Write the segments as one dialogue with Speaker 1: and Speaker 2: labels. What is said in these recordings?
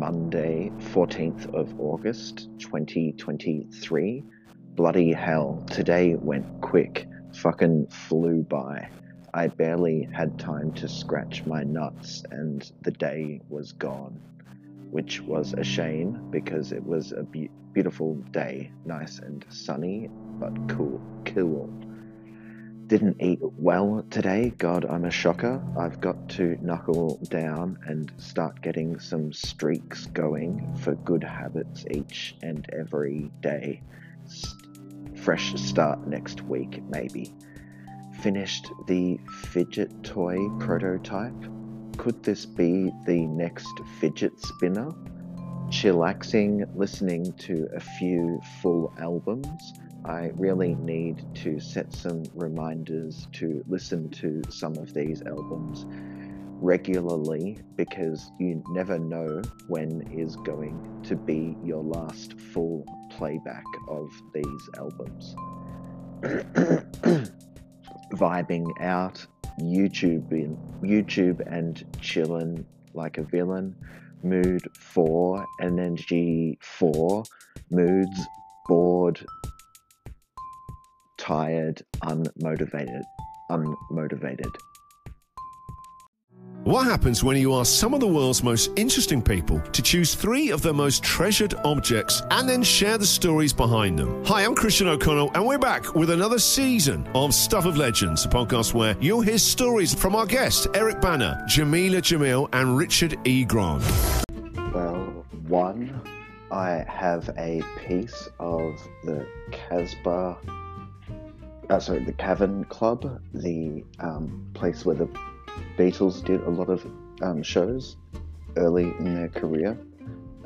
Speaker 1: Monday, 14th of August 2023. Bloody hell, today went quick. Fucking flew by. I barely had time to scratch my nuts and the day was gone. Which was a shame because it was a be- beautiful day, nice and sunny, but cool, cool. Didn't eat well today. God, I'm a shocker. I've got to knuckle down and start getting some streaks going for good habits each and every day. Fresh start next week, maybe. Finished the fidget toy prototype. Could this be the next fidget spinner? Chillaxing, listening to a few full albums I really need to set some reminders to listen to some of these albums regularly because you never know when is going to be your last full playback of these albums. Vibing out, YouTube YouTube and chillin' like a villain. Mood four, energy four, moods bored, tired, unmotivated. Unmotivated.
Speaker 2: What happens when you ask some of the world's most interesting people to choose three of their most treasured objects and then share the stories behind them? Hi, I'm Christian O'Connell, and we're back with another season of Stuff of Legends, a podcast where you'll hear stories from our guests, Eric Bana, Jameela Jamil, and Richard E. Grant.
Speaker 1: Well, one, I have a piece of the Casbah uh, sorry, the Cavern Club, the um, place where the Beatles did a lot of um, shows early in their career,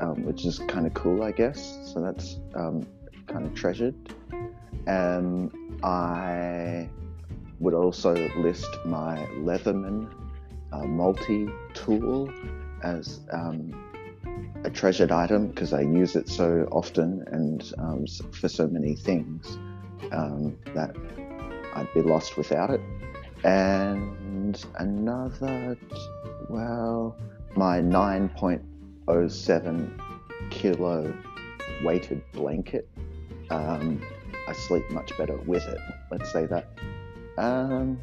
Speaker 1: um, which is kind of cool, I guess. So that's um, kind of treasured. And I would also list my Leatherman uh, multi tool as um, a treasured item because I use it so often and um, for so many things um, that I'd be lost without it. And another, well, my 9.07 kilo weighted blanket. Um, I sleep much better with it, let's say that. Um,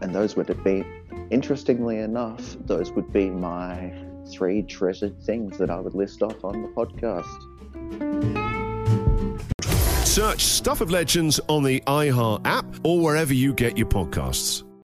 Speaker 1: and those would be, interestingly enough, those would be my three treasured things that I would list off on the podcast.
Speaker 2: Search Stuff of Legends on the iHeart app or wherever you get your podcasts.